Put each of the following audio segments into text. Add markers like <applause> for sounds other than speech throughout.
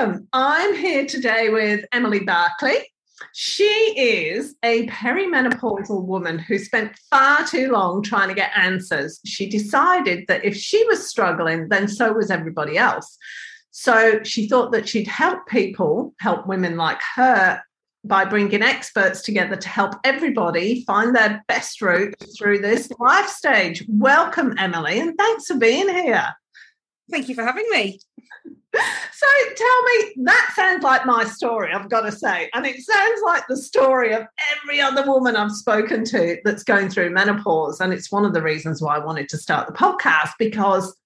Welcome. I'm here today with Emily Barclay. She is a perimenopausal woman who spent far too long trying to get answers. She decided that if she was struggling, then so was everybody else. So she thought that she'd help people, help women like her, by bringing experts together to help everybody find their best route through this life stage. Welcome, Emily, and thanks for being here. Thank you for having me. So tell me, that sounds like my story, I've got to say. And it sounds like the story of every other woman I've spoken to that's going through menopause. And it's one of the reasons why I wanted to start the podcast because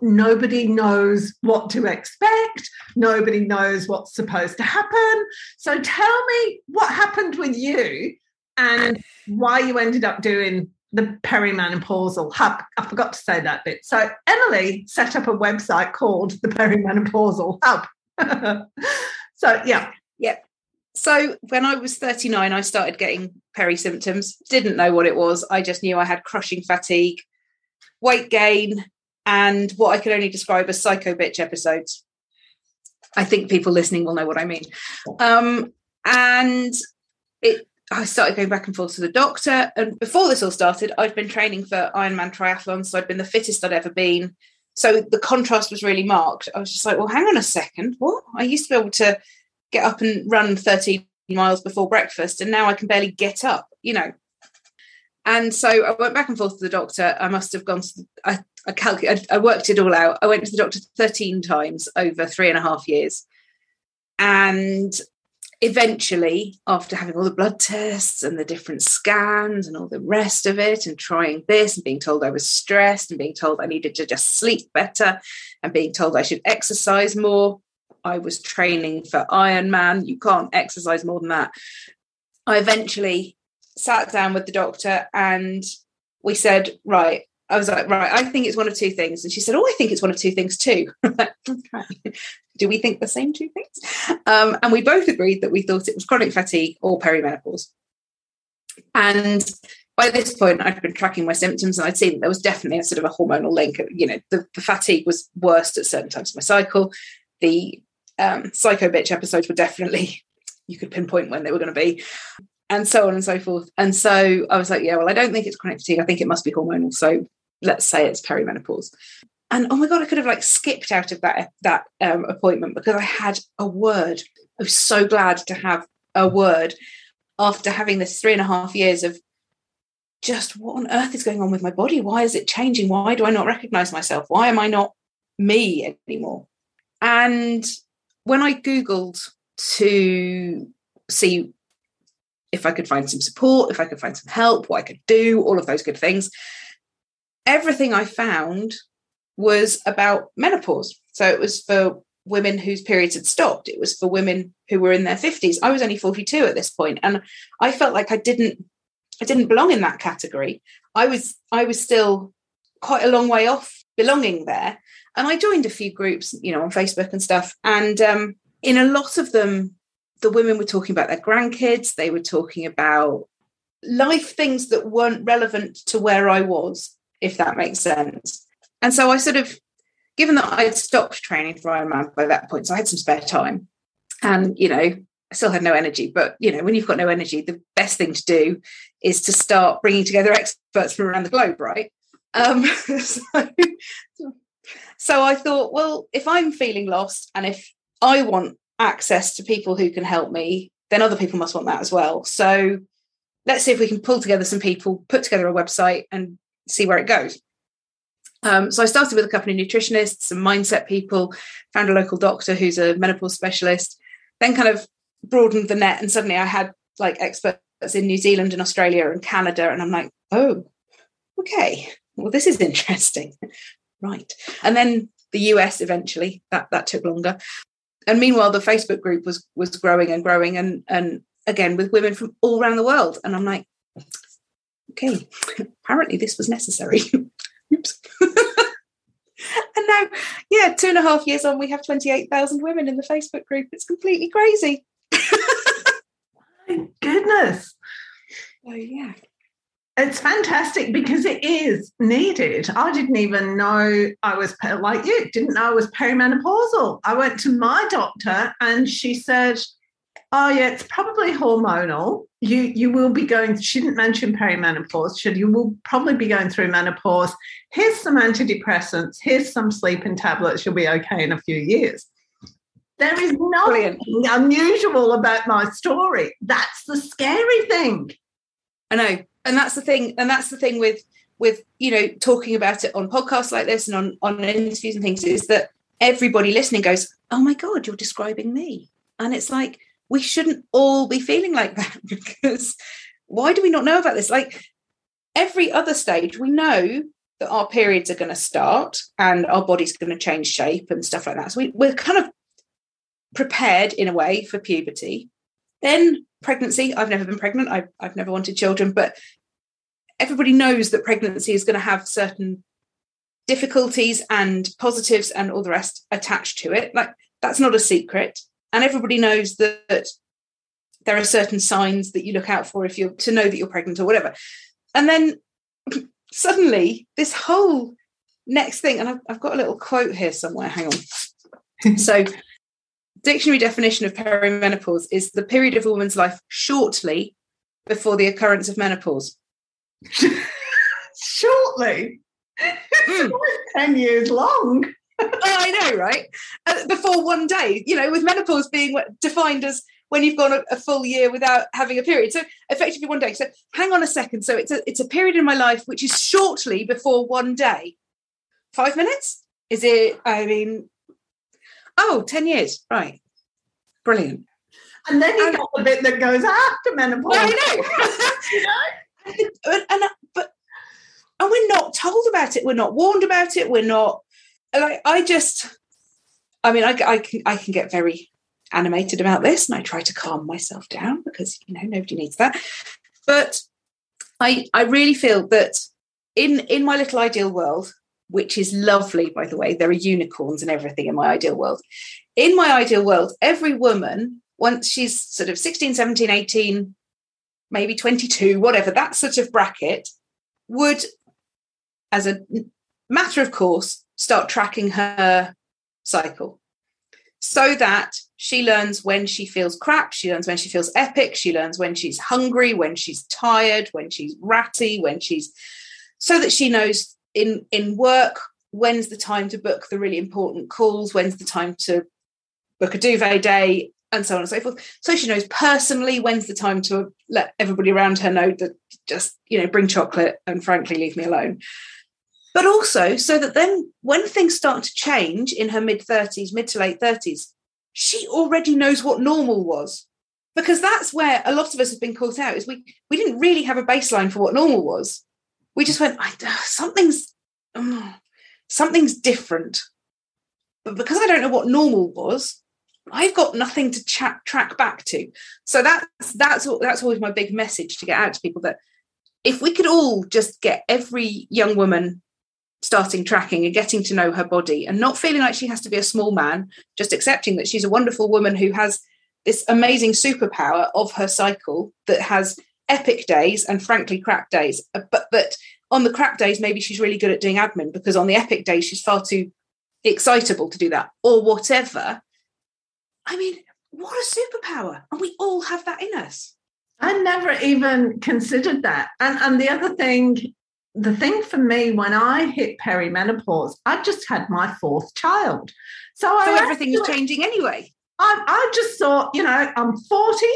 nobody knows what to expect. Nobody knows what's supposed to happen. So tell me what happened with you and why you ended up doing the perimenopausal hub. I forgot to say that bit. So Emily set up a website called the perimenopausal hub. <laughs> so yeah. Yeah. So when I was 39, I started getting peri symptoms. Didn't know what it was. I just knew I had crushing fatigue, weight gain, and what I could only describe as psycho bitch episodes. I think people listening will know what I mean. Um, and it I started going back and forth to the doctor. And before this all started, I'd been training for Ironman triathlons. So I'd been the fittest I'd ever been. So the contrast was really marked. I was just like, well, hang on a second. What? I used to be able to get up and run 13 miles before breakfast, and now I can barely get up, you know. And so I went back and forth to the doctor. I must have gone to, I, I, calculated, I worked it all out. I went to the doctor 13 times over three and a half years. And eventually, after having all the blood tests and the different scans and all the rest of it, and trying this and being told I was stressed and being told I needed to just sleep better and being told I should exercise more, I was training for Ironman. You can't exercise more than that. I eventually sat down with the doctor and we said, right, I was like, right, I think it's one of two things. And she said, oh, I think it's one of two things too. <laughs> Do we think the same two things? Um, and we both agreed that we thought it was chronic fatigue or perimenopause. And by this point, I'd been tracking my symptoms and I'd seen that there was definitely a sort of a hormonal link. You know, the, the fatigue was worst at certain times of my cycle. The um, psycho bitch episodes were definitely, you could pinpoint when they were going to be and so on and so forth. And so I was like, yeah, well, I don't think it's chronic fatigue. I think it must be hormonal. So let's say it's perimenopause. And oh my god, I could have like skipped out of that that um, appointment because I had a word. I was so glad to have a word after having this three and a half years of just what on earth is going on with my body? Why is it changing? Why do I not recognize myself? Why am I not me anymore? And when I Googled to see if I could find some support, if I could find some help, what I could do, all of those good things, everything I found was about menopause. So it was for women whose periods had stopped. It was for women who were in their 50s. I was only 42 at this point and I felt like I didn't I didn't belong in that category. I was I was still quite a long way off belonging there. And I joined a few groups, you know, on Facebook and stuff. And um, in a lot of them, the women were talking about their grandkids. They were talking about life things that weren't relevant to where I was if that makes sense. And so I sort of, given that I had stopped training for Ironman by that point, so I had some spare time, and you know, I still had no energy. But you know, when you've got no energy, the best thing to do is to start bringing together experts from around the globe, right? Um, <laughs> so, so I thought, well, if I'm feeling lost, and if I want access to people who can help me, then other people must want that as well. So let's see if we can pull together some people, put together a website, and see where it goes. Um, so I started with a couple of nutritionists, some mindset people, found a local doctor who's a menopause specialist, then kind of broadened the net, and suddenly I had like experts in New Zealand and Australia and Canada, and I'm like, oh, okay, well this is interesting, <laughs> right? And then the US eventually that that took longer, and meanwhile the facebook group was was growing and growing and and again with women from all around the world and i'm like okay apparently this was necessary <laughs> oops <laughs> and now yeah two and a half years on we have 28000 women in the facebook group it's completely crazy My goodness. oh yeah It's fantastic because it is needed. I didn't even know I was like you, didn't know I was perimenopausal. I went to my doctor and she said, Oh yeah, it's probably hormonal. You you will be going, she didn't mention perimenopause, said you will probably be going through menopause. Here's some antidepressants, here's some sleeping tablets, you'll be okay in a few years. There is nothing Brilliant. unusual about my story. That's the scary thing. I know, and that's the thing, and that's the thing with with you know talking about it on podcasts like this and on on interviews and things is that everybody listening goes, "Oh my god, you're describing me," and it's like we shouldn't all be feeling like that <laughs> because why do we not know about this? Like every other stage, we know that our periods are going to start and our body's going to change shape and stuff like that. So we, we're kind of prepared in a way for puberty. Then pregnancy. I've never been pregnant. I've, I've never wanted children, but everybody knows that pregnancy is going to have certain difficulties and positives and all the rest attached to it. Like that's not a secret. And everybody knows that, there are certain signs that you look out for if you're to know that you're pregnant or whatever. And then <clears throat> suddenly this whole next thing, and I've, I've got a little quote here somewhere. Hang on. <laughs> so dictionary definition of perimenopause is the period of a woman's life shortly before the occurrence of menopause. <laughs> Shortly. Mm. <laughs> 10 years long. Oh, I know, right? Uh, before one day, you know, with menopause being defined as when you've gone a, a full year without having a period. So effectively one day. So hang on a second. So it's a it's a period in my life which is shortly before one day. Five minutes? Is it? I mean, oh, 10 years. Right. Brilliant. And then you And- got the bit that goes after menopause. I know. <laughs> you know? and, and but and we're not told about it we're not warned about it we're not like i just i mean i, I can i can get very animated about this and i try to calm myself down because you know nobody needs that. But i i really feel that in in my little ideal world which is lovely by the way there are unicorns and everything in my ideal world. In my ideal world every woman once she's sort of 16 17 18 maybe 22, whatever, that sort of bracket, would, as a matter of course, start tracking her cycle so that she learns when she feels crap, she learns when she feels epic, she learns when she's hungry, when she's tired, when she's ratty, when she's so that she knows in in work when's the time to book the really important calls, when's the time to book a duvet day, and so on and so forth. So she knows personally when's the time to let everybody around her know that just, you know, bring chocolate and frankly leave me alone. But also so that then when things start to change in her mid 30s, mid to late 30s, she already knows what normal was. Because that's where a lot of us have been caught out is we we didn't really have a baseline for what normal was. We just went, something's oh, something's different. But because I don't know what normal was, I've got nothing to track back to. So that's that's that's always my big message to get out to people that if we could all just get every young woman starting tracking and getting to know her body and not feeling like she has to be a small man, just accepting that she's a wonderful woman who has this amazing superpower of her cycle that has epic days and frankly crap days. Uh, But but on the crap days, maybe she's really good at doing admin because on the epic days she's far too excitable to do that or whatever I mean, what a superpower. And we all have that in us. I never even considered that. And and the other thing, the thing for me when I hit perimenopause, I just had my fourth child. So, So I everything is changing anyway. I, I just thought, you know, I'm 40,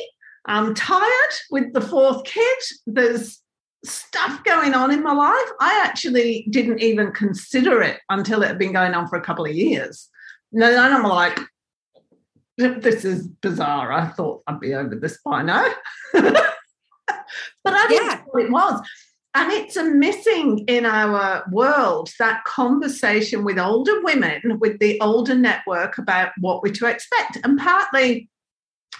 I'm tired with the fourth kid. There's stuff going on in my life. I actually didn't even consider it until it had been going on for a couple of years. And then I'm like, this is bizarre. I thought I'd be over this by now. <laughs> but I didn't Yeah. know what it was. And it's a missing in our world that conversation with older women, with the older network about what we're to expect. And partly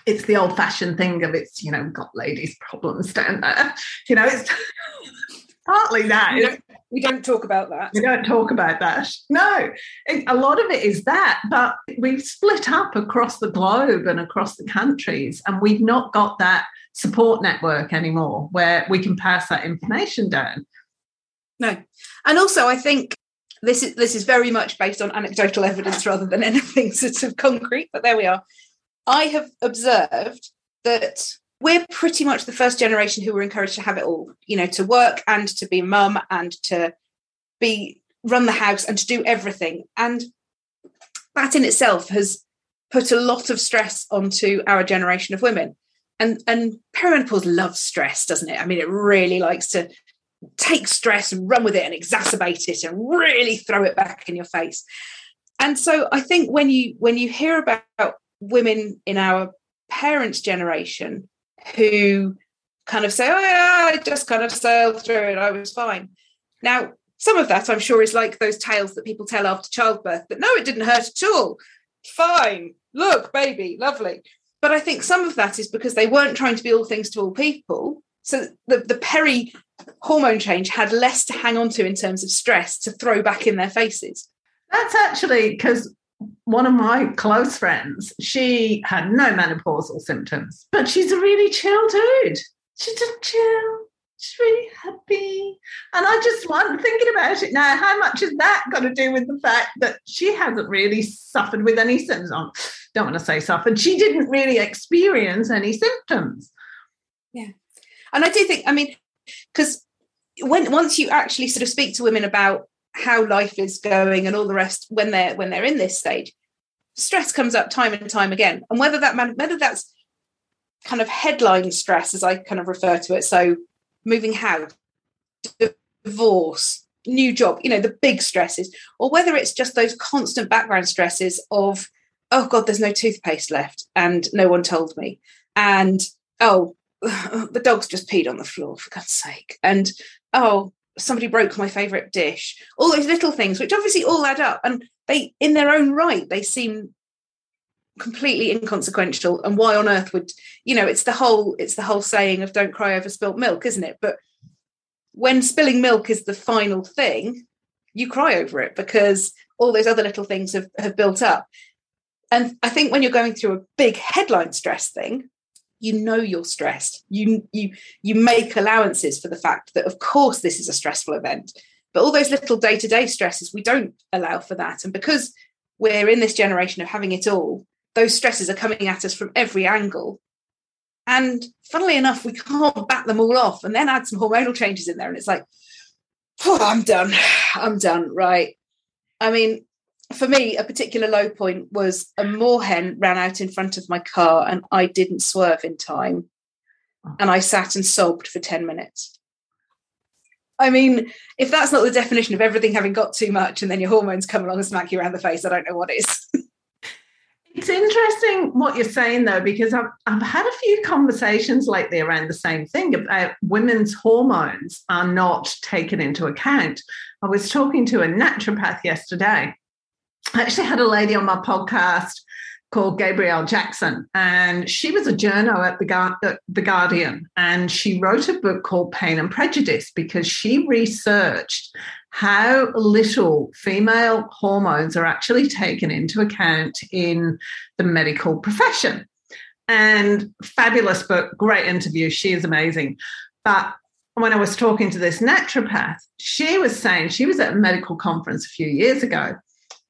it's the old fashioned thing of it's, you know, got ladies' problems down there. <laughs> You know, it's <laughs> partly that. We don't, we don't, talk about that. We don't talk about that. No, it, a lot of it is that, but we've split up across the globe and across the countries, and we've not got that support network anymore where we can pass that information down. No. And also I think this is this is very much based on anecdotal evidence rather than <laughs> anything sort of concrete, but there we are. I have observed that we're pretty much the first generation who were encouraged to have it all, you know, to work and to be mum and to be run the house and to do everything. And that in itself has put a lot of stress onto our generation of women and and perimenopause loves stress doesn't it? I mean it really likes to take stress and run with it and exacerbate it and really throw it back in your face. And so i think when you when you hear about women in our parents generation who kind of say oh yeah i just kind of sailed through it. I was fine. Now some of that i'm sure is like those tales that people tell after childbirth that no it didn't hurt at all. Fine. Look baby lovely but I think some of that is because they weren't trying to be all things to all people. So the, the peri hormone change had less to hang on to in terms of stress to throw back in their faces. That's actually because one of my close friends, she had no menopausal symptoms, but she's a really chill dude. She's just chill. She's really happy. And I just want thinking about it now, how much has that got to do with the fact that she hasn't really suffered with any symptoms? don't want to say suffered. She didn't really experience any symptoms. Yeah. And I do think, I mean, because when once you actually sort of speak to women about how life is going and all the rest when they're when they're in this stage, stress comes up time and time again. And whether that whether that's kind of headline stress, as I kind of refer to it, so moving house, divorce, new job, you know, the big stresses, or whether it's just those constant background stresses of oh god there's no toothpaste left and no one told me and oh <laughs> the dog's just peed on the floor for god's sake and oh somebody broke my favorite dish all those little things which obviously all add up and they in their own right they seem completely inconsequential and why on earth would you know it's the whole it's the whole saying of don't cry over spilt milk isn't it but when spilling milk is the final thing you cry over it because all those other little things have, have built up and I think when you're going through a big headline stress thing, you know you're stressed. You you you make allowances for the fact that of course this is a stressful event. But all those little day-to-day stresses, we don't allow for that. And because we're in this generation of having it all, those stresses are coming at us from every angle. And funnily enough, we can't bat them all off and then add some hormonal changes in there. And it's like, oh, I'm done. I'm done. Right. I mean, for me, a particular low point was a moorhen ran out in front of my car and I didn't swerve in time. And I sat and sobbed for 10 minutes. I mean, if that's not the definition of everything having got too much and then your hormones come along and smack you around the face, I don't know what is. It's interesting what you're saying though, because I've, I've had a few conversations lately around the same thing about women's hormones are not taken into account. I was talking to a naturopath yesterday I actually had a lady on my podcast called Gabrielle Jackson, and she was a journo at the, the Guardian, and she wrote a book called Pain and Prejudice because she researched how little female hormones are actually taken into account in the medical profession. And fabulous book, great interview. She is amazing. But when I was talking to this naturopath, she was saying she was at a medical conference a few years ago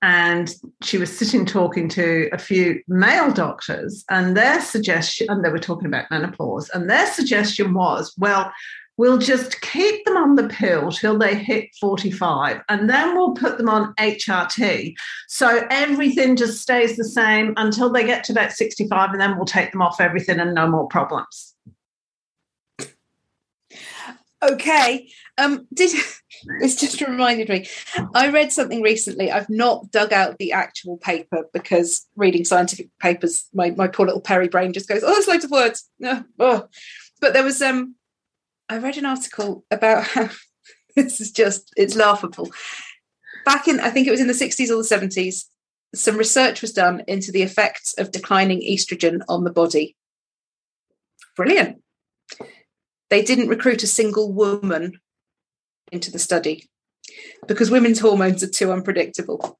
and she was sitting talking to a few male doctors and their suggestion and they were talking about menopause and their suggestion was well we'll just keep them on the pill till they hit 45 and then we'll put them on hrt so everything just stays the same until they get to about 65 and then we'll take them off everything and no more problems okay um did <laughs> it's just reminded me. I read something recently. I've not dug out the actual paper because reading scientific papers, my, my poor little peri brain just goes, oh, there's loads of words. Oh, oh. But there was um I read an article about <laughs> how this is just it's laughable. Back in I think it was in the 60s or the 70s, some research was done into the effects of declining estrogen on the body. Brilliant. They didn't recruit a single woman into the study because women's hormones are too unpredictable.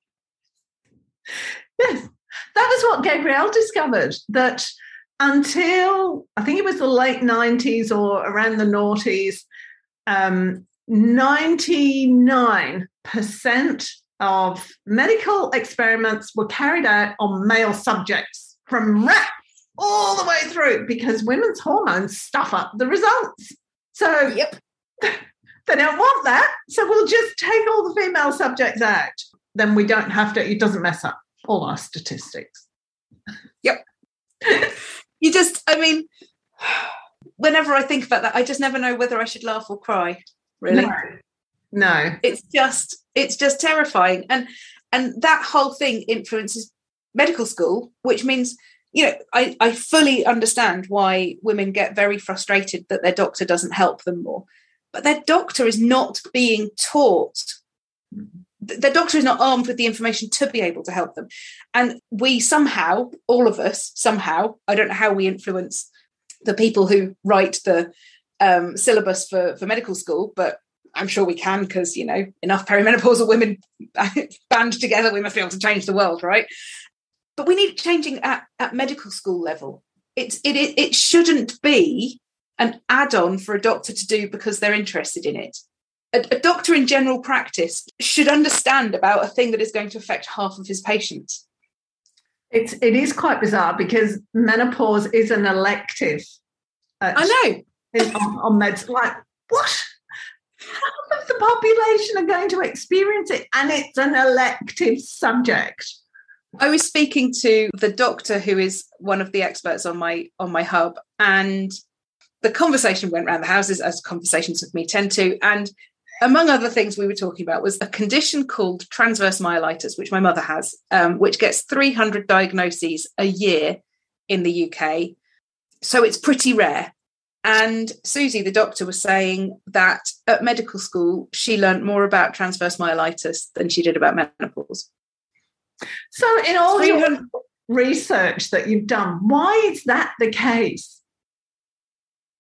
Yes, that was what Gabrielle discovered that until I think it was the late 90s or around the noughties, um, 99% of medical experiments were carried out on male subjects from rats all the way through because women's hormones stuff up the results. So, Yep. <laughs> they don't want that. So we'll just take all the female subjects out. Then we don't have to, it doesn't mess up all our statistics. Yep. you just, I mean, <sighs> whenever I think about that, I just never know whether I should laugh or cry. Really. No. No. it's just it's just terrifying and and that whole thing influences medical school which means you know I, I fully understand why women get very frustrated that their doctor doesn't help them more but their doctor is not being taught their doctor is not armed with the information to be able to help them and we somehow all of us somehow i don't know how we influence the people who write the um, syllabus for, for medical school but I'm sure we can because you know enough perimenopausal women <laughs> band together, we must be able to change the world, right? But we need it changing at, at medical school level. It's it, it it shouldn't be an add-on for a doctor to do because they're interested in it. A, a doctor in general practice should understand about a thing that is going to affect half of his patients. It's it is quite bizarre because menopause is an elective. uh, I know. in, on, on meds. Like what? Half of the population are going to experience it, and it's an elective subject. I was speaking to the doctor who is one of the experts on my on my hub, and the conversation went around the houses as conversations with me tend to. And among other things we were talking about was a condition called transverse myelitis, which my mother has, um, which gets 300 diagnoses a year in the UK. So it's pretty rare. And Susie, the doctor, was saying that at medical school, she learned more about transverse myelitis than she did about menopause. So, in all your research that you've done, why is that the case?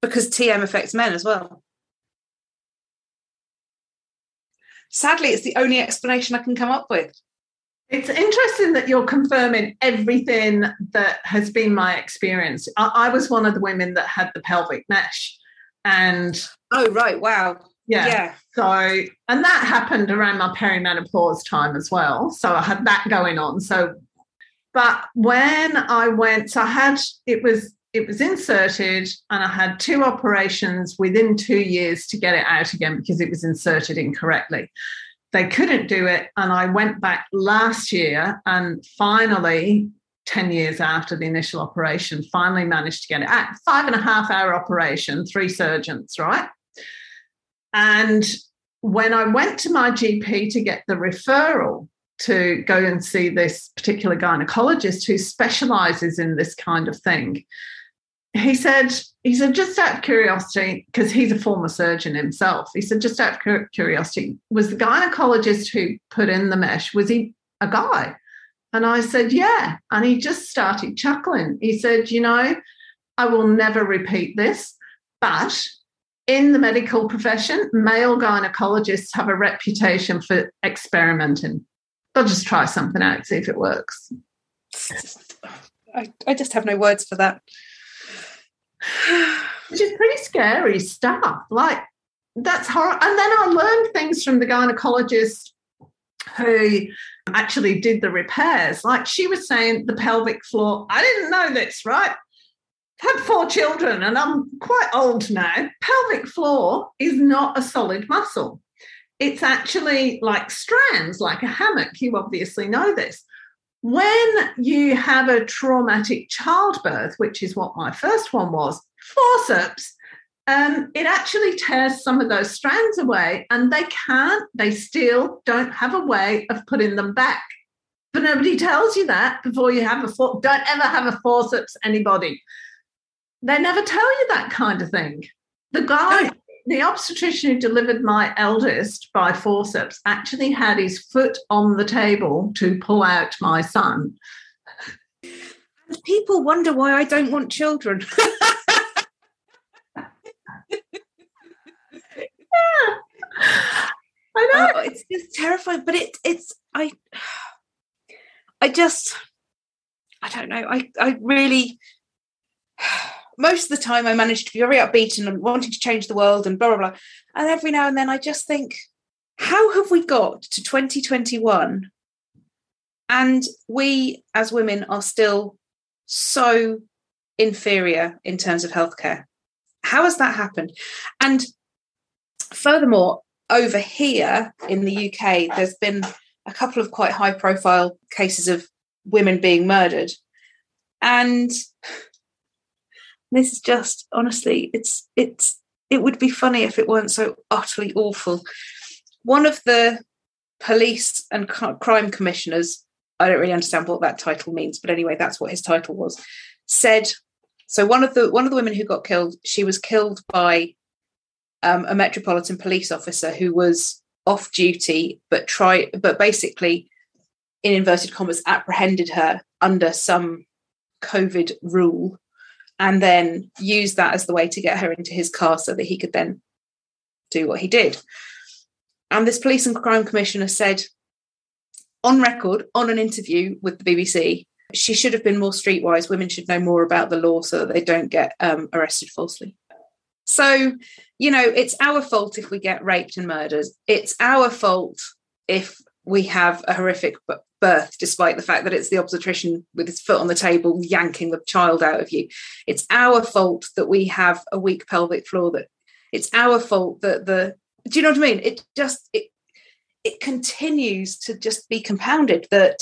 because TM affects men as well. Sadly, it's the only explanation I can come up with. It's interesting that you're confirming everything that has been my experience. I, I was one of the women that had the pelvic mesh, and Oh, right. Wow. Yeah, Yeah. So, and that happened around my perimenopause time as well. So I had that going on. So, but when I went, so I had it was it was inserted, and I had two operations within two years to get it out again because it was inserted incorrectly. They couldn't do it, and I went back last year, and finally. 10 years after the initial operation, finally managed to get it out. Five and a half hour operation, three surgeons, right? And when I went to my GP to get the referral to go and see this particular gynecologist who specializes in this kind of thing, he said, he said, just out of curiosity, because he's a former surgeon himself, he said, just out of curiosity, was the gynecologist who put in the mesh, was he a guy? And I said, yeah. And he just started chuckling. He said, you know, I will never repeat this, but in the medical profession, male gynecologists have a reputation for experimenting. They'll just try something out, see if it works. I, I just have no words for that. <sighs> Which is pretty scary stuff. Like, that's horrible. And then I learned things from the gynecologist who actually did the repairs. Like she was saying, the pelvic floor, I didn't know this, right? Had four children and I'm quite old now. Pelvic floor is not a solid muscle. It's actually like strands, like a hammock. You obviously know this. When you have a traumatic childbirth, which is what my first one was, forceps, um, it actually tears some of those strands away and they can't, they still don't have a way of putting them back. But nobody tells you that before you have a for- don't ever have a forceps, anybody they never tell you that kind of thing. The guy, the obstetrician who delivered my eldest by forceps actually had his foot on the table to pull out my son. People wonder why I don't want children. <laughs> I know. Oh, it's just terrifying, but it it's I I just I don't know. I I really <sighs> most of the time I manage to be very upbeat and wanting to change the world and blah blah blah. And every now and then I just think, how have we got to 2021 and we as women are still so inferior in terms of healthcare? How has that happened? And furthermore, over here in the UK, there's been a couple of quite high profile cases of women being murdered. And this is just honestly, it's it's it would be funny if it weren't so utterly awful. One of the police and crime commissioners, I don't really understand what that title means, but anyway, that's what his title was, said so one of the one of the women who got killed, she was killed by um, a metropolitan police officer who was off duty, but try, but basically, in inverted commas, apprehended her under some COVID rule, and then used that as the way to get her into his car so that he could then do what he did. And this police and crime commissioner said on record, on an interview with the BBC, she should have been more streetwise. Women should know more about the law so that they don't get um, arrested falsely. So, you know, it's our fault if we get raped and murdered. It's our fault if we have a horrific birth, despite the fact that it's the obstetrician with his foot on the table yanking the child out of you. It's our fault that we have a weak pelvic floor. That it's our fault that the. Do you know what I mean? It just it it continues to just be compounded. That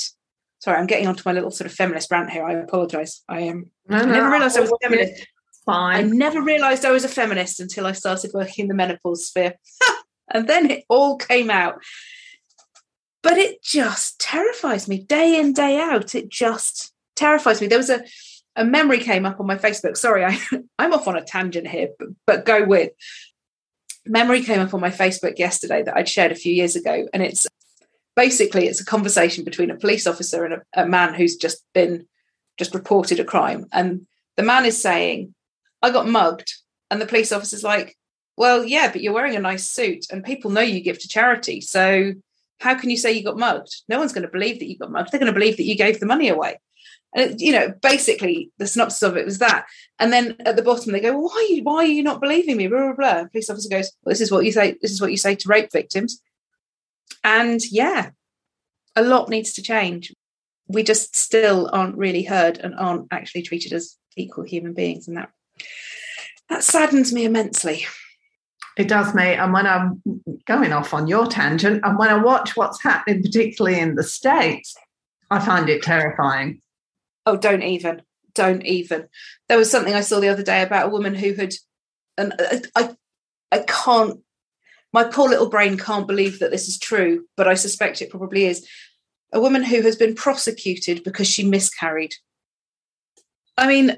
sorry, I'm getting onto my little sort of feminist rant here. I apologise. I am. Um, no, I never realised I was a feminist fine. I never realized I was a feminist until I started working in the menopause sphere. <laughs> and then it all came out. But it just terrifies me day in, day out. It just terrifies me. There was a, a memory came up on my Facebook. Sorry, I, <laughs> I'm off on a tangent here, but, but go with. Memory came up on my Facebook yesterday that I'd shared a few years ago. And it's basically it's a conversation between a police officer and a, a man who's just been just reported a crime. And the man is saying, I got mugged. And the police officer's like, well, yeah, but you're wearing a nice suit and people know you give to charity. So how can you say you got mugged? No one's going to believe that you got mugged. They're going to believe that you gave the money away. And you know, basically, the synopsis of it was that. And then at the bottom, they go, well, "Why are you? Why are you not believing me?" Blah blah blah. Police officer goes, well, "This is what you say. This is what you say to rape victims." And yeah, a lot needs to change. We just still aren't really heard and aren't actually treated as equal human beings, and that that saddens me immensely. It does mate. And when I'm going off on your tangent, and when I watch what's happening, particularly in the States, I find it terrifying. Oh, don't even. Don't even. There was something I saw the other day about a woman who had, and I, I can't, my poor little brain can't believe that this is true, but I suspect it probably is. A woman who has been prosecuted because she miscarried. I mean,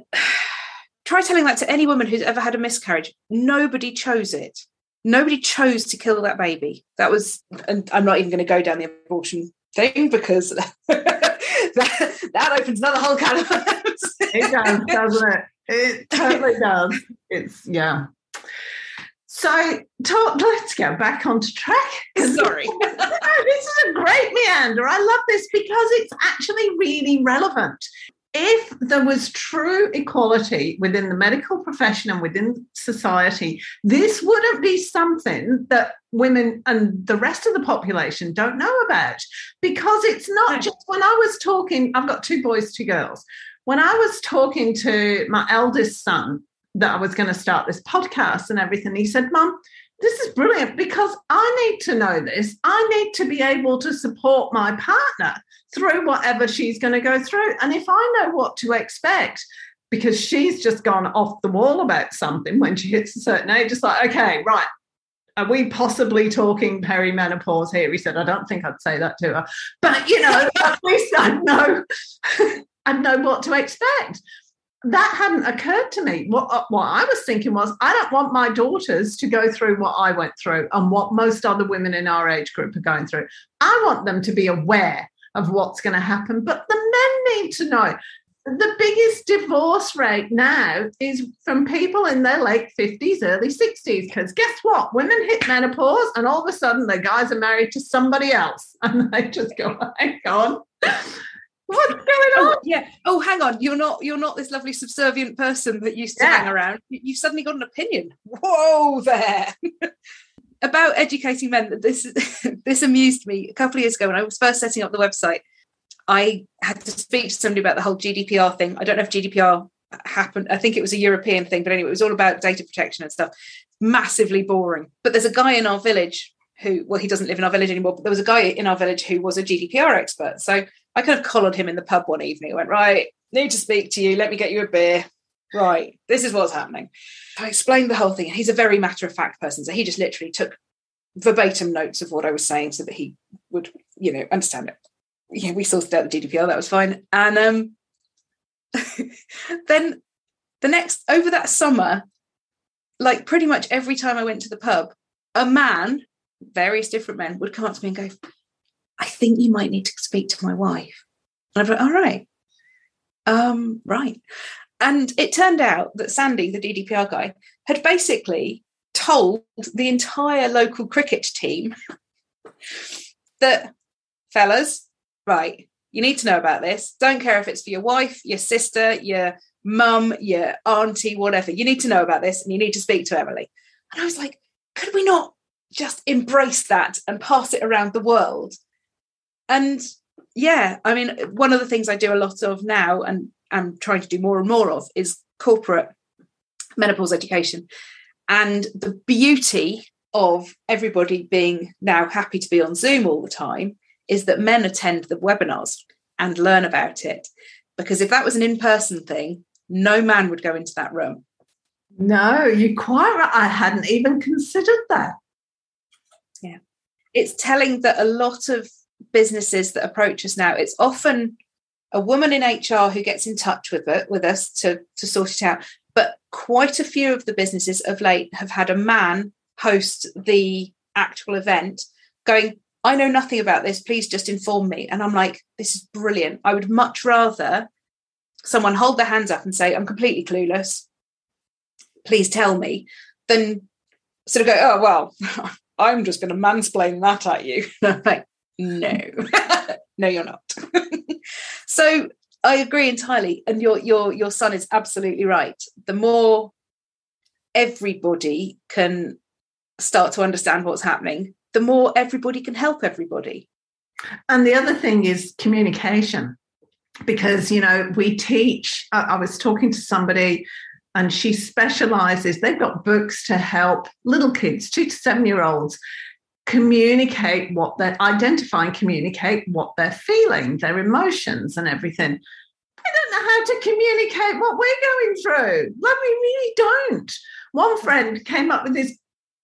try telling that to any woman who's ever had a miscarriage. Nobody chose it. Nobody chose to kill that baby. That was, and I'm not even going to go down the abortion thing because <laughs> that, that opens another whole can of worms. it does, doesn't it? It totally <laughs> does. It's yeah. So talk, let's go back onto track. Sorry. <laughs> this is a great meander. I love this because it's actually really relevant if there was true equality within the medical profession and within society, this wouldn't be something that women and the rest of the population don't know about because it's not just when I was talking, I've got two boys, two girls. When I was talking to my eldest son that I was going to start this podcast and everything, he said, Mum, this is brilliant because I need to know this. I need to be able to support my partner through whatever she's going to go through. And if I know what to expect, because she's just gone off the wall about something when she hits a certain age, it's like, okay, right. Are we possibly talking perimenopause here? He said, I don't think I'd say that to her. But, you know, at least I know, <laughs> I know what to expect. That hadn't occurred to me. What, uh, what I was thinking was, I don't want my daughters to go through what I went through and what most other women in our age group are going through. I want them to be aware of what's going to happen, but the men need to know. The biggest divorce rate now is from people in their late 50s, early 60s. Because guess what? Women hit menopause and all of a sudden the guys are married to somebody else. <laughs> And they just go, hang on What's going oh, on? Oh, yeah. Oh, hang on. You're not. You're not this lovely subservient person that used to yeah. hang around. You've suddenly got an opinion. Whoa, there. <laughs> About educating men. This <laughs> this amused me a couple of years ago when I was first setting up the website. I had to speak to somebody about the whole GDPR thing. I don't know if GDPR happened. I think it was a European thing, but anyway, it was all about data protection and stuff. Massively boring. But there's a guy in our village who, well, he doesn't live in our village anymore, but there was a guy in our village who was a GDPR expert. So I kind of collared him in the pub one evening. I went, right, need to speak to you. Let me get you a beer. Right, this is what's happening. I explained the whole thing. He's a very matter of fact person. So he just literally took verbatim notes of what I was saying so that he would, you know, understand it. Yeah, we sorted out the GDPR. That was fine. And um, <laughs> then the next, over that summer, like pretty much every time I went to the pub, a man, various different men, would come up to me and go, I think you might need to speak to my wife. And I've like, all right. Um, right. And it turned out that Sandy, the GDPR guy, had basically told the entire local cricket team <laughs> that, fellas, right, you need to know about this. Don't care if it's for your wife, your sister, your mum, your auntie, whatever. You need to know about this and you need to speak to Emily. And I was like, could we not just embrace that and pass it around the world and yeah, I mean, one of the things I do a lot of now and I'm trying to do more and more of is corporate menopause education. And the beauty of everybody being now happy to be on Zoom all the time is that men attend the webinars and learn about it. Because if that was an in person thing, no man would go into that room. No, you're quite right. I hadn't even considered that. Yeah. It's telling that a lot of businesses that approach us now, it's often a woman in HR who gets in touch with it with us to, to sort it out. But quite a few of the businesses of late have had a man host the actual event going, I know nothing about this, please just inform me. And I'm like, this is brilliant. I would much rather someone hold their hands up and say, I'm completely clueless. Please tell me, than sort of go, oh, well, <laughs> I'm just going to mansplain that at you. <laughs> like, no. Mm. <laughs> No you're not. <laughs> So i agree entirely and your your your son is absolutely right. The more everybody can start to understand what's happening the more everybody can help everybody. And the other thing is communication because you know we teach I, I was talking to somebody and she specializes they've got books to help little kids two to seven year olds communicate what they're identify and communicate what they're feeling, their emotions and everything. I don't know how to communicate what we're going through. Like we really don't. One friend came up with this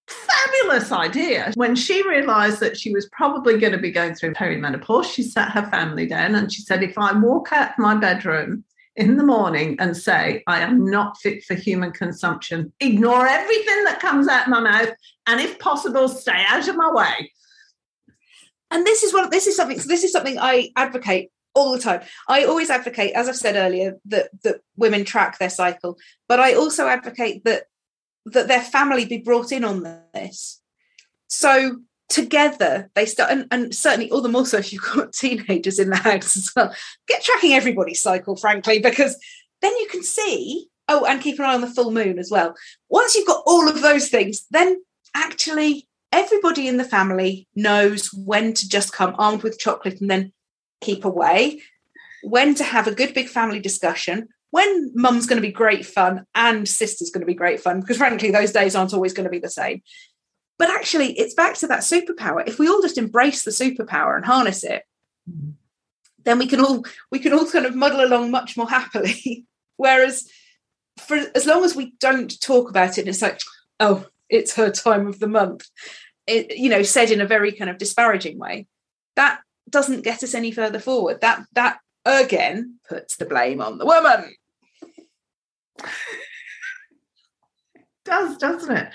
fabulous idea. When she realized that she was probably going to be going through perimenopause, she sat her family down and she said, if I walk out of my bedroom in the morning and say, I am not fit for human consumption. Ignore everything that comes out of my mouth, and if possible, stay out of my way. And this is what this is something. This is something I advocate all the time. I always advocate, as I've said earlier, that that women track their cycle, but I also advocate that that their family be brought in on this. So together they start and, and, certainly all the more so if you've got <laughs> teenagers in the house as well. Get tracking everybody's cycle frankly because then you can see oh and keep an eye on the full moon as well. Once you've got all of those things then actually everybody in the family knows when to just come armed with chocolate and then keep away when to have a good big family discussion when mum's going to be great fun and sister's going to be great fun because frankly those days aren't always going to be the same but actually, it's back to that superpower. If we all just embrace the superpower and harness it, mm-hmm. then we can all we can all kind of muddle along much more happily. <laughs> Whereas, for as long as we don't talk about it, and it's like, oh, it's her time of the month. It, you know, said in a very kind of disparaging way, that doesn't get us any further forward. That that again puts the blame on the woman. <laughs> does, doesn't it?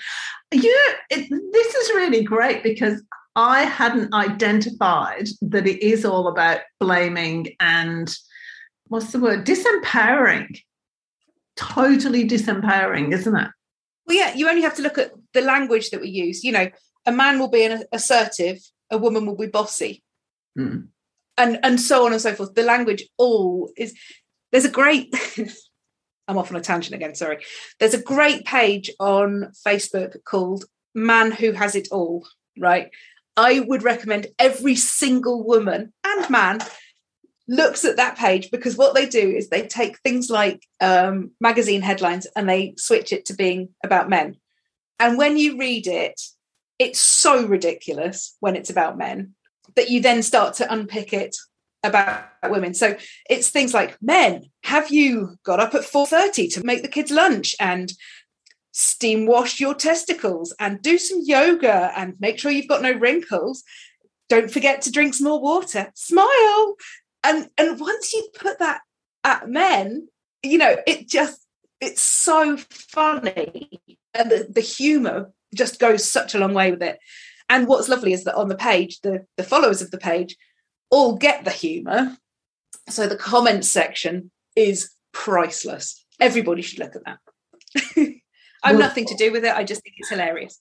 You it, this is really great because I hadn't identified that it is all about blaming and what's the word? Disempowering. Totally disempowering, isn't it? Well, yeah, you only have to look at the language that we use. You know, a man will be an assertive, a woman will be bossy. Mm. And and so on and so forth. The language all is there's a great <laughs> I'm off on a tangent again, sorry. There's a great page on Facebook called Man Who Has It All, right? I would recommend every single woman and man looks at that page because what they do is they take things like um, magazine headlines and they switch it to being about men. And when you read it, it's so ridiculous when it's about men that you then start to unpick it about women. So it's things like men, have you got up at 4:30 to make the kids lunch and steam wash your testicles and do some yoga and make sure you've got no wrinkles. Don't forget to drink some more water. Smile. And and once you put that at men, you know, it just it's so funny. And the, the humor just goes such a long way with it. And what's lovely is that on the page, the, the followers of the page all get the humor. So the comments section is priceless. Everybody should look at that. <laughs> I've nothing to do with it. I just think it's hilarious.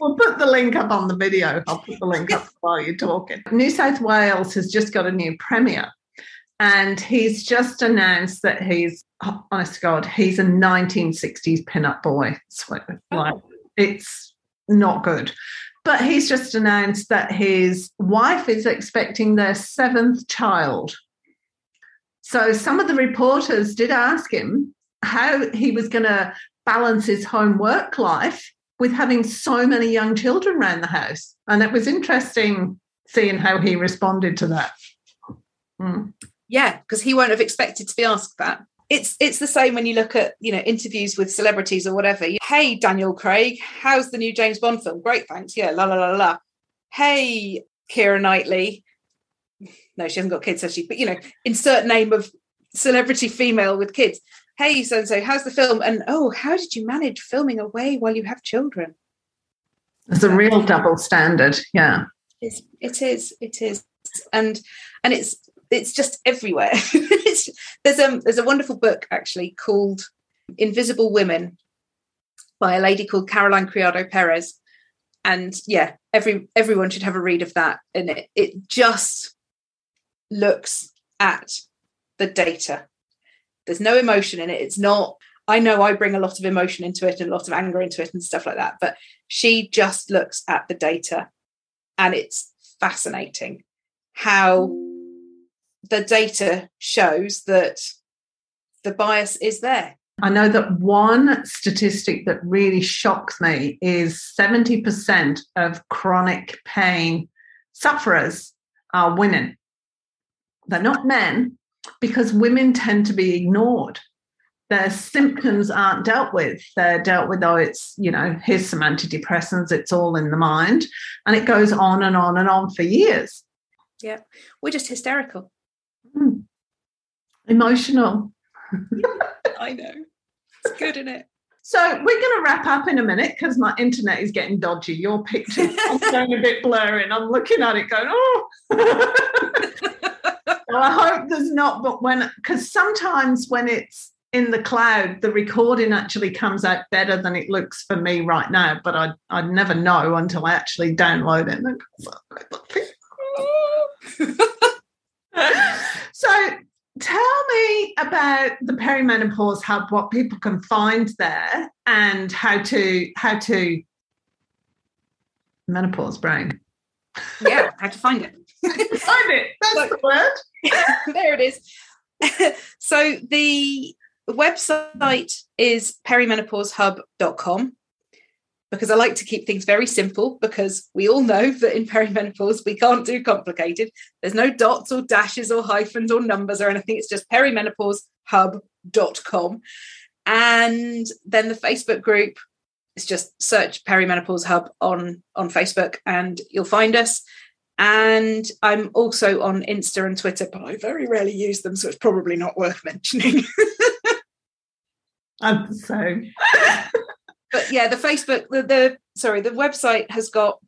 We'll put the link up on the video. I'll put the link up <laughs> while you're talking. New South Wales has just got a new premier, and he's just announced that he's, oh, honest to God, he's a 1960s pin-up boy. Like, oh. It's not good. But he's just announced that his wife is expecting their seventh child. So some of the reporters did ask him how he was going to balance his home work life with having so many young children around the house. And it was interesting seeing how he responded to that. Mm. Yeah, because he won't have expected to be asked that it's it's the same when you look at you know interviews with celebrities or whatever. Hey, Daniel Craig, how's the new James Bond film? Great, thanks. Yeah, la la la la. Hey, Keira Knightley. No, she hasn't got kids, has she? But you know, insert name of celebrity female with kids. Hey, so and so, how's the film? And oh, how did you manage filming away while you have children? It's a real double standard. Yeah, it's, it is. It is, and and it's it's just everywhere. <laughs> there's a there's a wonderful book actually called Invisible Women by a lady called Caroline Criado Perez, and yeah, every everyone should have a read of that. And it it just looks at the data. There's no emotion in it. It's not. I know I bring a lot of emotion into it and a lot of anger into it and stuff like that, but she just looks at the data, and it's fascinating how the data shows that the bias is there. I know that one statistic that really shocks me is 70% of chronic pain sufferers are women. They're not men because women tend to be ignored. Their symptoms aren't dealt with. They're dealt with, oh, it's, you know, here's some antidepressants, it's all in the mind. And it goes on and on and on for years. Yeah. We're just hysterical. Emotional. <laughs> I know. It's good, isn't it? So we're going to wrap up in a minute because my internet is getting dodgy. Your picture is <laughs> going a bit blurry, and I'm looking at it going, oh. well, <laughs> I hope there's not, but when because sometimes when it's in the cloud, the recording actually comes out better than it looks for me right now. But I I'd never know until I actually download it. so tell me about the perimenopause hub what people can find there and how to how to menopause brain. Yeah how to find it. <laughs> Find it. That's so, the word. <laughs> There it is. <laughs> So the website is perimenopause.hub.com because I like to keep things very simple because we all know that in perimenopause we can't do complicated. There's no dots or dashes or hyphens or numbers or anything. It's just perimenopause.hub.com. And then the Facebook group is just search perimenopause hub on on Facebook and you'll find us. And I'm also on Insta and Twitter, but I very rarely use them, so it's probably not worth <laughs> mentioning. I'm so. But yeah, the Facebook, the, the sorry, the website has got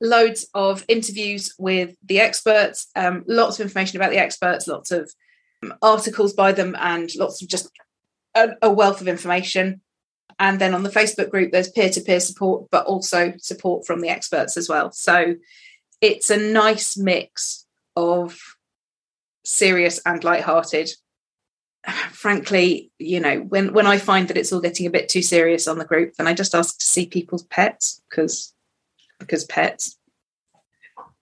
loads of interviews with the experts, um, lots of information about the experts, lots of um, articles by them, and lots of just a, a wealth of information. And then on the Facebook group, there's peer to peer support, but also support from the experts as well. So it's a nice mix of serious and light-hearted frankly you know when when i find that it's all getting a bit too serious on the group then i just ask to see people's pets because because pets.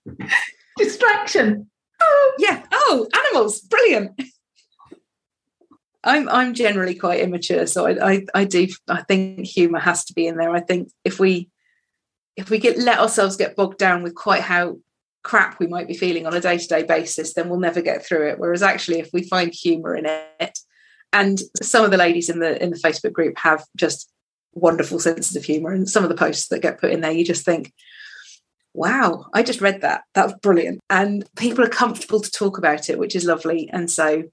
<laughs> Distraction. Oh yeah. Oh animals. Brilliant. I'm i'm generally quite immature so I, I i do i think humor has to be in there. I think if we if we get let ourselves get bogged down with quite how crap we might be feeling on a day-to-day basis then we'll never get through it. Whereas actually if we find humor in it and some of the ladies in the in the facebook group have just wonderful senses of humor and some of the posts that get put in there you just think wow i just read that. That was brilliant. And people are comfortable to talk about it which is lovely. And so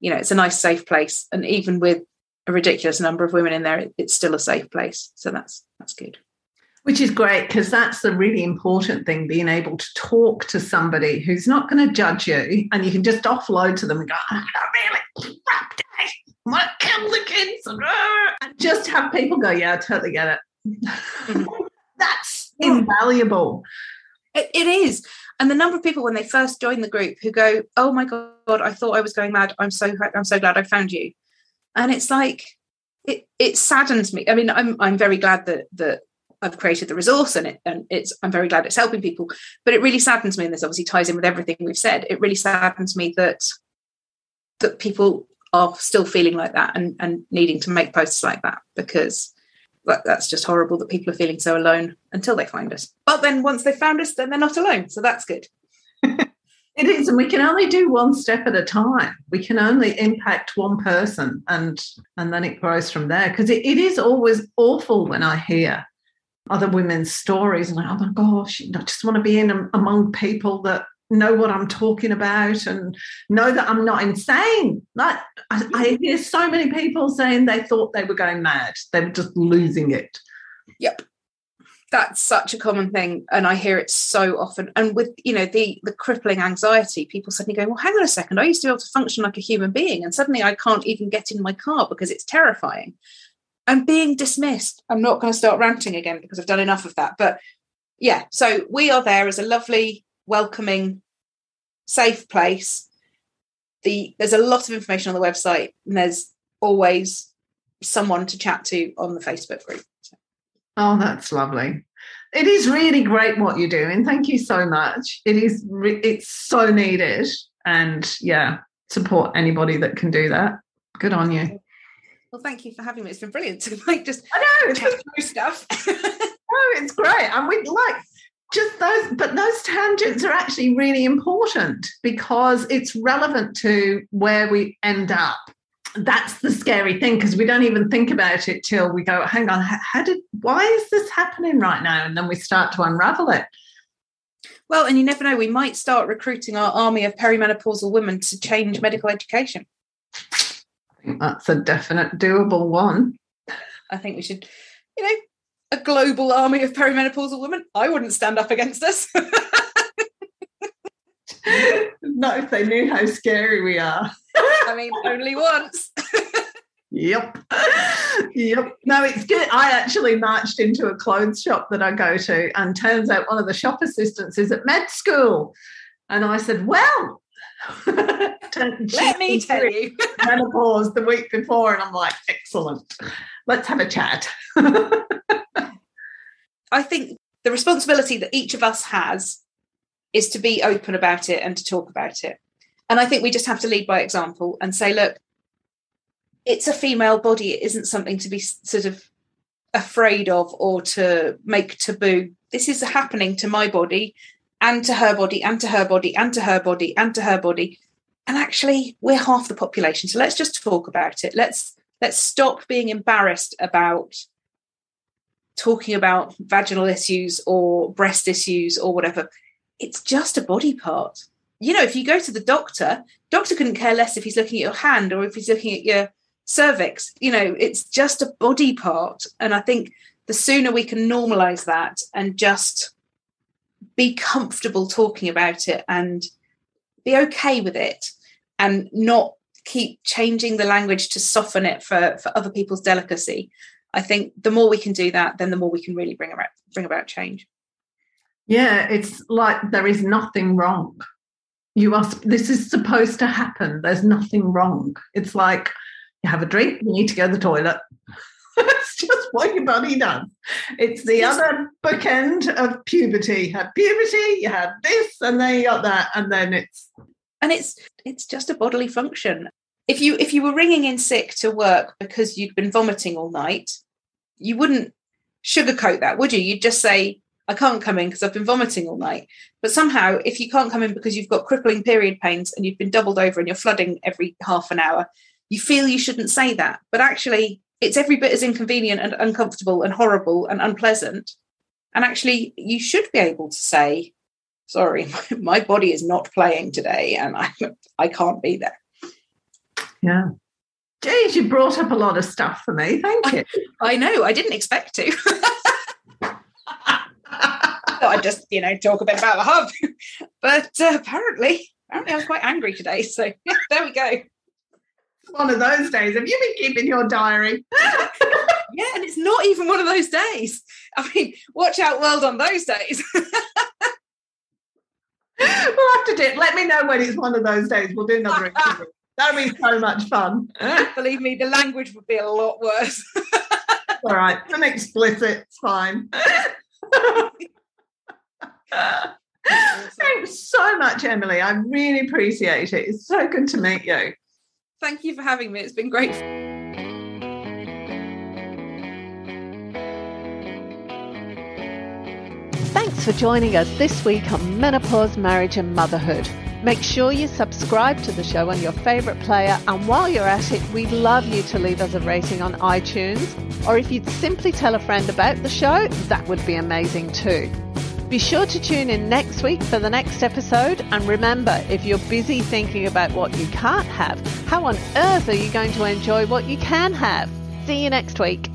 you know it's a nice safe place. And even with a ridiculous number of women in there it's still a safe place. So that's that's good which is great because that's the really important thing being able to talk to somebody who's not going to judge you and you can just offload to them and go, I really crap day. I want to kill the kids and, just have people go, Yeah, I totally get it. Mm-hmm. <laughs> that's invaluable. It, it is. And the number of people when they first join the group who go, Oh my God, I thought I was going mad. I'm so I'm so glad I found you. And it's like it it saddens me. I mean, I'm I'm very glad that that I've created the resource and it and it's I'm very glad it's helping people. But it really saddens me, and this obviously ties in with everything we've said. It really saddens me that that people are still feeling like that and, and needing to make posts like that because that, that's just horrible that people are feeling so alone until they find us. But then once they've found us, then they're not alone. So that's good. <laughs> it is, and we can only do one step at a time. We can only impact one person and and then it grows from there. Because it, it is always awful when I hear other women's stories and like, oh my gosh, I just want to be in among people that know what I'm talking about and know that I'm not insane. Like I, I hear so many people saying they thought they were going mad. They were just losing it. Yep. That's such a common thing. And I hear it so often. And with, you know, the the crippling anxiety, people suddenly go, Well, hang on a second, I used to be able to function like a human being, and suddenly I can't even get in my car because it's terrifying. I'm being dismissed. I'm not going to start ranting again because I've done enough of that. But yeah, so we are there as a lovely, welcoming, safe place. The there's a lot of information on the website, and there's always someone to chat to on the Facebook group. Oh, that's lovely. It is really great what you're doing. Thank you so much. It is re- it's so needed, and yeah, support anybody that can do that. Good on you. Well, thank you for having me. It's been brilliant to <laughs> like just I know stuff. <laughs> oh, it's great. And we like just those, but those tangents are actually really important because it's relevant to where we end up. That's the scary thing because we don't even think about it till we go, hang on, how did, why is this happening right now? And then we start to unravel it. Well, and you never know, we might start recruiting our army of perimenopausal women to change medical education that's a definite doable one. I think we should, you know, a global army of perimenopausal women. I wouldn't stand up against us. <laughs> Not if they knew how scary we are. <laughs> I mean, only once. yep. Yep. No, it's good. I actually marched into a clothes shop that I go to, and turns out one of the shop assistants is at med school. And I said, Well, <laughs> Let me tell you. <laughs> menopause the week before, and I'm like, excellent. Let's have a chat. <laughs> I think the responsibility that each of us has is to be open about it and to talk about it. And I think we just have to lead by example and say, look, it's a female body. It isn't something to be sort of afraid of or to make taboo. This is happening to my body and to her body and to her body and to her body and to her body and actually we're half the population so let's just talk about it let's let's stop being embarrassed about talking about vaginal issues or breast issues or whatever it's just a body part you know if you go to the doctor doctor couldn't care less if he's looking at your hand or if he's looking at your cervix. You know, it's just a body part. And I think the sooner we can normalize that and just be comfortable talking about it and be okay with it and not keep changing the language to soften it for, for other people's delicacy. I think the more we can do that, then the more we can really bring about bring about change. Yeah, it's like there is nothing wrong. You are this is supposed to happen. There's nothing wrong. It's like you have a drink, you need to go to the toilet. That's just what your body does. It's the other bookend of puberty. You had puberty, you had this, and then you got that, and then it's and it's it's just a bodily function. If you if you were ringing in sick to work because you'd been vomiting all night, you wouldn't sugarcoat that, would you? You'd just say, I can't come in because I've been vomiting all night. But somehow, if you can't come in because you've got crippling period pains and you've been doubled over and you're flooding every half an hour, you feel you shouldn't say that. But actually, it's every bit as inconvenient and uncomfortable and horrible and unpleasant. And actually, you should be able to say, sorry, <laughs> my, my body is not playing today and I, I can't be there. Yeah. Geez, you brought up a lot of stuff for me. Thank you. I, <laughs> I know. I didn't expect to. <laughs> I would just, you know, talk a bit about the hub. But uh, apparently, apparently, I was quite angry today. So yeah, there we go one of those days. Have you been keeping your diary? <laughs> yeah, and it's not even one of those days. I mean, watch out, world, on those days. <laughs> we'll have to do it. Let me know when it's one of those days. We'll do another <laughs> interview. That'll be so much fun. Believe me, the language would be a lot worse. All right, I'm explicit. It's fine. Thanks so much, Emily. I really appreciate it. It's so good to meet you. Thank you for having me. It's been great. Thanks for joining us this week on Menopause, Marriage and Motherhood. Make sure you subscribe to the show on your favourite player, and while you're at it, we'd love you to leave us a rating on iTunes. Or if you'd simply tell a friend about the show, that would be amazing too. Be sure to tune in next week for the next episode. And remember, if you're busy thinking about what you can't have, how on earth are you going to enjoy what you can have? See you next week.